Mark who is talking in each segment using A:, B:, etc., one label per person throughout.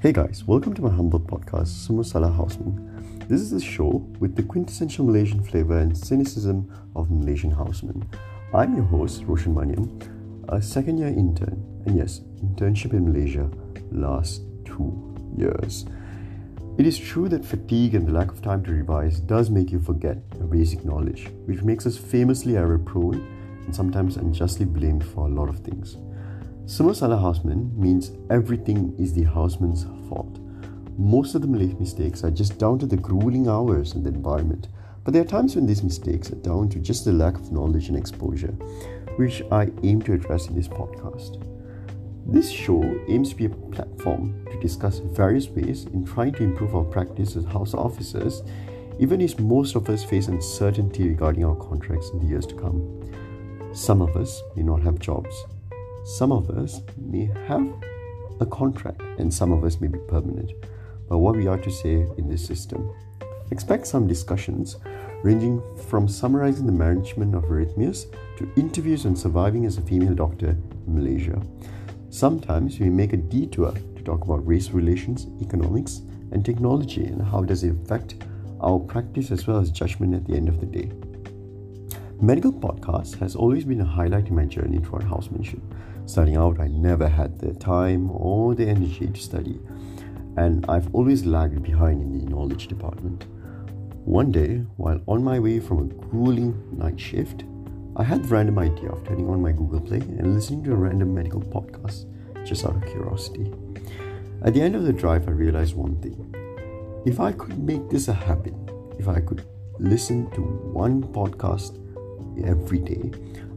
A: Hey guys, welcome to my humble podcast, Semua Salah Houseman. This is a show with the quintessential Malaysian flavor and cynicism of Malaysian housemen. I'm your host, Roshan Maniam, a second year intern, and yes, internship in Malaysia lasts two years. It is true that fatigue and the lack of time to revise does make you forget your basic knowledge, which makes us famously error prone and sometimes unjustly blamed for a lot of things. Semua Salah houseman means everything is the houseman's fault. Most of the mistakes are just down to the grueling hours and the environment, but there are times when these mistakes are down to just the lack of knowledge and exposure, which I aim to address in this podcast. This show aims to be a platform to discuss various ways in trying to improve our practice as house officers, even as most of us face uncertainty regarding our contracts in the years to come. Some of us may not have jobs, some of us may have a contract and some of us may be permanent. But what we are to say in this system, expect some discussions ranging from summarizing the management of arrhythmias to interviews on surviving as a female doctor in Malaysia. Sometimes we make a detour to talk about race relations, economics, and technology and how does it affect our practice as well as judgment at the end of the day. Medical podcast has always been a highlight in my journey toward housemanship. Starting out, I never had the time or the energy to study, and I've always lagged behind in the knowledge department. One day, while on my way from a grueling night shift, I had the random idea of turning on my Google Play and listening to a random medical podcast just out of curiosity. At the end of the drive, I realized one thing. If I could make this a habit, if I could listen to one podcast every day,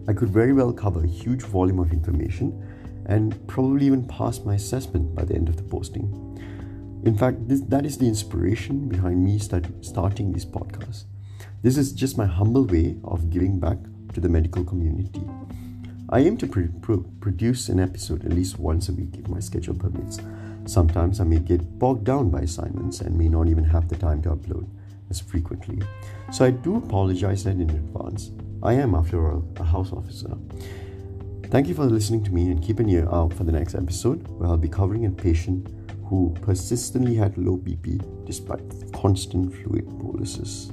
A: I could very well cover a huge volume of information and probably even pass my assessment by the end of the posting. In fact, this, that is the inspiration behind me start, starting this podcast. This is just my humble way of giving back to the medical community. I aim to pr- pr- produce an episode at least once a week if my schedule permits. Sometimes I may get bogged down by assignments and may not even have the time to upload as frequently. So I do apologize that in advance. I am, after all, a house officer. Thank you for listening to me and keep an ear out for the next episode where I'll be covering a patient who persistently had low BP despite constant fluid boluses.